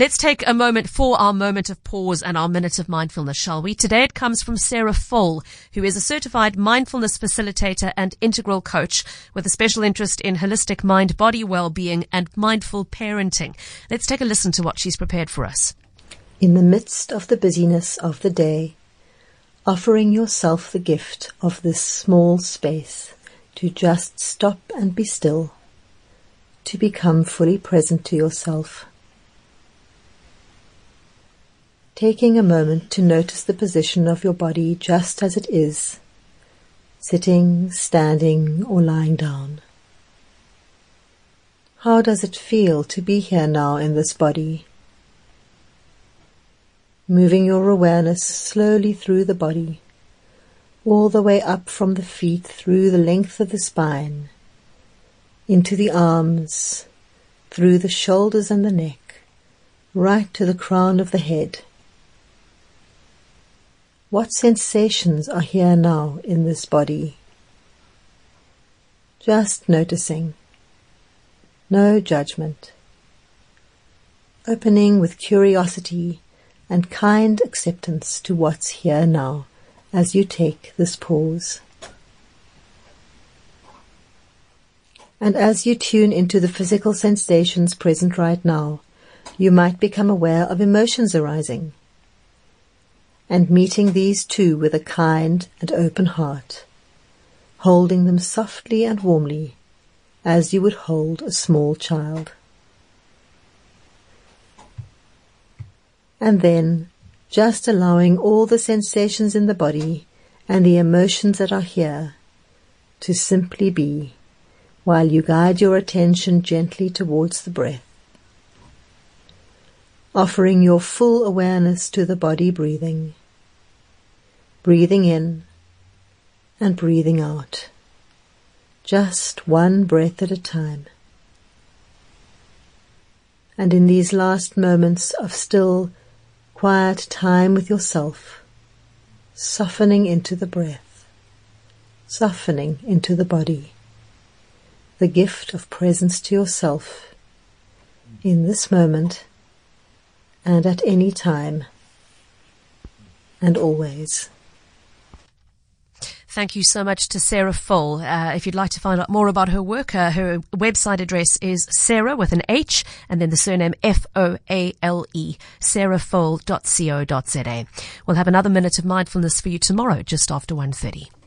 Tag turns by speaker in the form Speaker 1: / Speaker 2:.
Speaker 1: Let's take a moment for our moment of pause and our minute of mindfulness, shall we? Today it comes from Sarah Foale, who is a certified mindfulness facilitator and integral coach with a special interest in holistic mind body well-being and mindful parenting. Let's take a listen to what she's prepared for us.
Speaker 2: In the midst of the busyness of the day, offering yourself the gift of this small space to just stop and be still, to become fully present to yourself taking a moment to notice the position of your body just as it is, sitting, standing, or lying down. How does it feel to be here now in this body? Moving your awareness slowly through the body, all the way up from the feet through the length of the spine, into the arms, through the shoulders and the neck, right to the crown of the head. What sensations are here now in this body? Just noticing. No judgment. Opening with curiosity and kind acceptance to what's here now as you take this pause. And as you tune into the physical sensations present right now, you might become aware of emotions arising and meeting these two with a kind and open heart, holding them softly and warmly as you would hold a small child. And then just allowing all the sensations in the body and the emotions that are here to simply be while you guide your attention gently towards the breath, offering your full awareness to the body breathing breathing in and breathing out, just one breath at a time. And in these last moments of still, quiet time with yourself, softening into the breath, softening into the body, the gift of presence to yourself in this moment and at any time and always.
Speaker 1: Thank you so much to Sarah Foale. Uh, if you'd like to find out more about her work, uh, her website address is Sarah with an H and then the surname F-O-A-L-E, sarahfoale.co.za. We'll have another minute of mindfulness for you tomorrow just after 1.30.